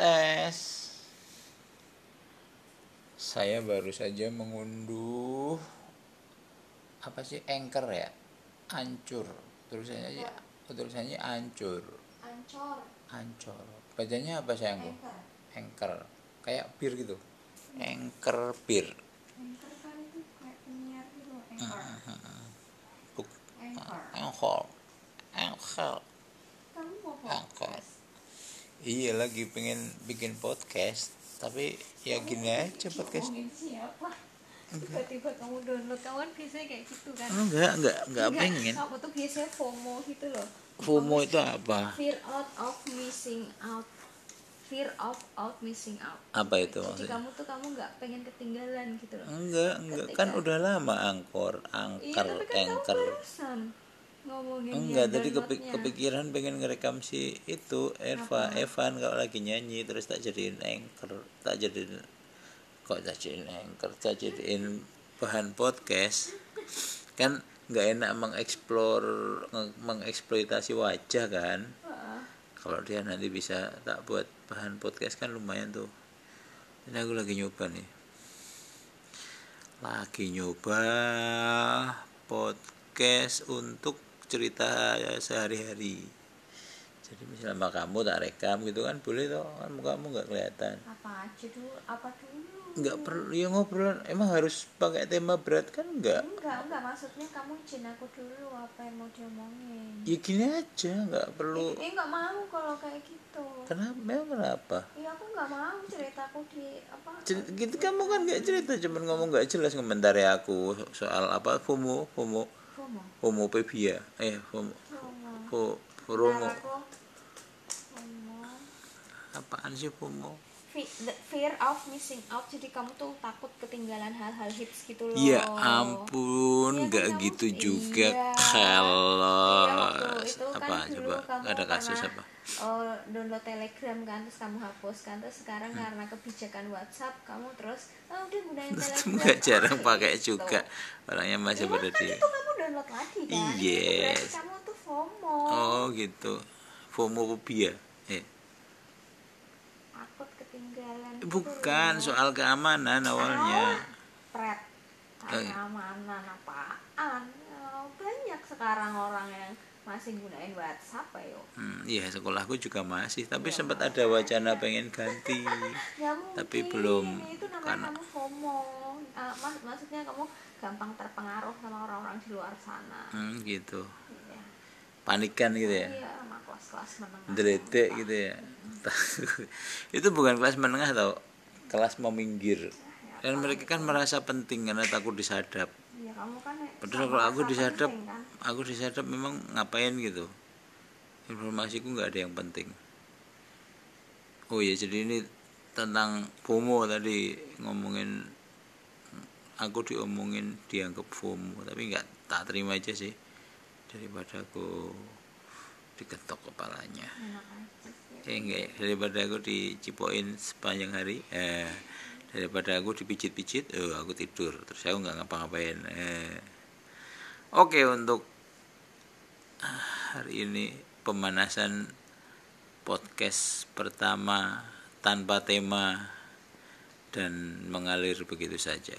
tes. Saya baru saja mengunduh apa sih anchor ya? Ancur. Tulisannya aja tulisannya ancur. Ancor. Ancor. Bacanya apa sayangku? Anchor. Anchor. Kayak bir gitu. Anchor bir. Anchor kan itu kayak penyiar gitu anchor. Buk- anchor. Anchor. Anchor. Kamu mau Anchor. Iya lagi pengen bikin podcast tapi ya gini aja podcast. Tiba-tiba kamu download kamu kan biasanya kayak gitu kan? Enggak enggak enggak pengen. kamu tuh biasanya FOMO gitu loh. FOMO itu apa? Fear out of missing out. Fear of out missing out. Apa itu jadi maksudnya? kamu tuh kamu nggak pengen ketinggalan gitu loh. Enggak enggak. Kan Ketika- udah lama angkor iya angker tapi kan kamu anchor. barusan ngomongin enggak tadi kepi- kepikiran pengen ngerekam si itu Eva Evan kalau lagi nyanyi terus tak jadiin anchor tak jadiin kok tak jadiin anchor tak jadiin bahan podcast. Kan nggak enak mengeksplor nge- mengeksploitasi wajah kan? Kalau dia nanti bisa tak buat bahan podcast kan lumayan tuh. Ini aku lagi nyoba nih. Lagi nyoba podcast untuk cerita sehari-hari. Jadi misalnya sama kamu tak rekam gitu kan boleh toh kan kamu nggak kelihatan. Apa aja dulu? Apa dulu? Nggak perlu ya ngobrolan emang harus pakai tema berat kan? Enggak enggak enggak maksudnya kamu izin aku dulu apa yang mau diomongin? Ya gini aja nggak perlu. Eh enggak mau kalau kayak gitu. Kenapa? Memang kenapa? Iya aku nggak mau ceritaku di apa? Cer- gitu kamu kan nggak cerita cuman ngomong nggak jelas komentari aku soal apa homophobia eh homo homo, homo. homo. apaan sih homo fear of missing out. Jadi kamu tuh takut ketinggalan hal-hal hits gitu loh. Ya Iya ampun kan nggak kamu- gitu juga iya. kalau Iya, kan apa dulu coba ada kasus pernah, apa? oh, download telegram kan terus kamu hapus kan terus sekarang karena kebijakan WhatsApp kamu terus oh, udah gunain telegram. nggak jarang Ah, pakai gitu. juga. Orangnya masih Iya, pada kan di itu kamu download lagi kan? Yes. berarti kamu tuh FOMO. Oh gitu. Eh. takut ketinggalan gitu bukan soal keamanan awalnya. Pret. Oh, keamanan apaan? Ya, banyak sekarang orang yang masih gunain WhatsApp ayo. Hmm, iya sekolahku juga masih, tapi Ya, sempat ada wacana pengen ganti. ya mungkin. Tapi belum, itu namanya karena- kamu FOMO. Ah, mak- maksudnya kamu gampang terpengaruh sama orang-orang di luar sana. Hmm, gitu. Panikan gitu ya. iya sama kelas-kelas menengah Deledek gitu ya. itu bukan kelas menengah tau, kelas meminggir. Dan mereka kan merasa penting karena takut disadap. Iya kamu kan Padahal sama kalau aku disadap, penting, kan? aku disadap memang ngapain gitu. Informasiku nggak ada yang penting. Oh iya, jadi ini tentang FOMO tadi ngomongin aku diomongin dianggap FOMO tapi nggak tak terima aja sih daripada aku diketok kepalanya. Eh enggak ya, daripada aku dicipoin sepanjang hari eh daripada aku dipijit-pijit oh aku tidur. Terus aku nggak ngapa-ngapain eh. Oke untuk ah, hari ini pemanasan podcast pertama tanpa tema dan mengalir begitu saja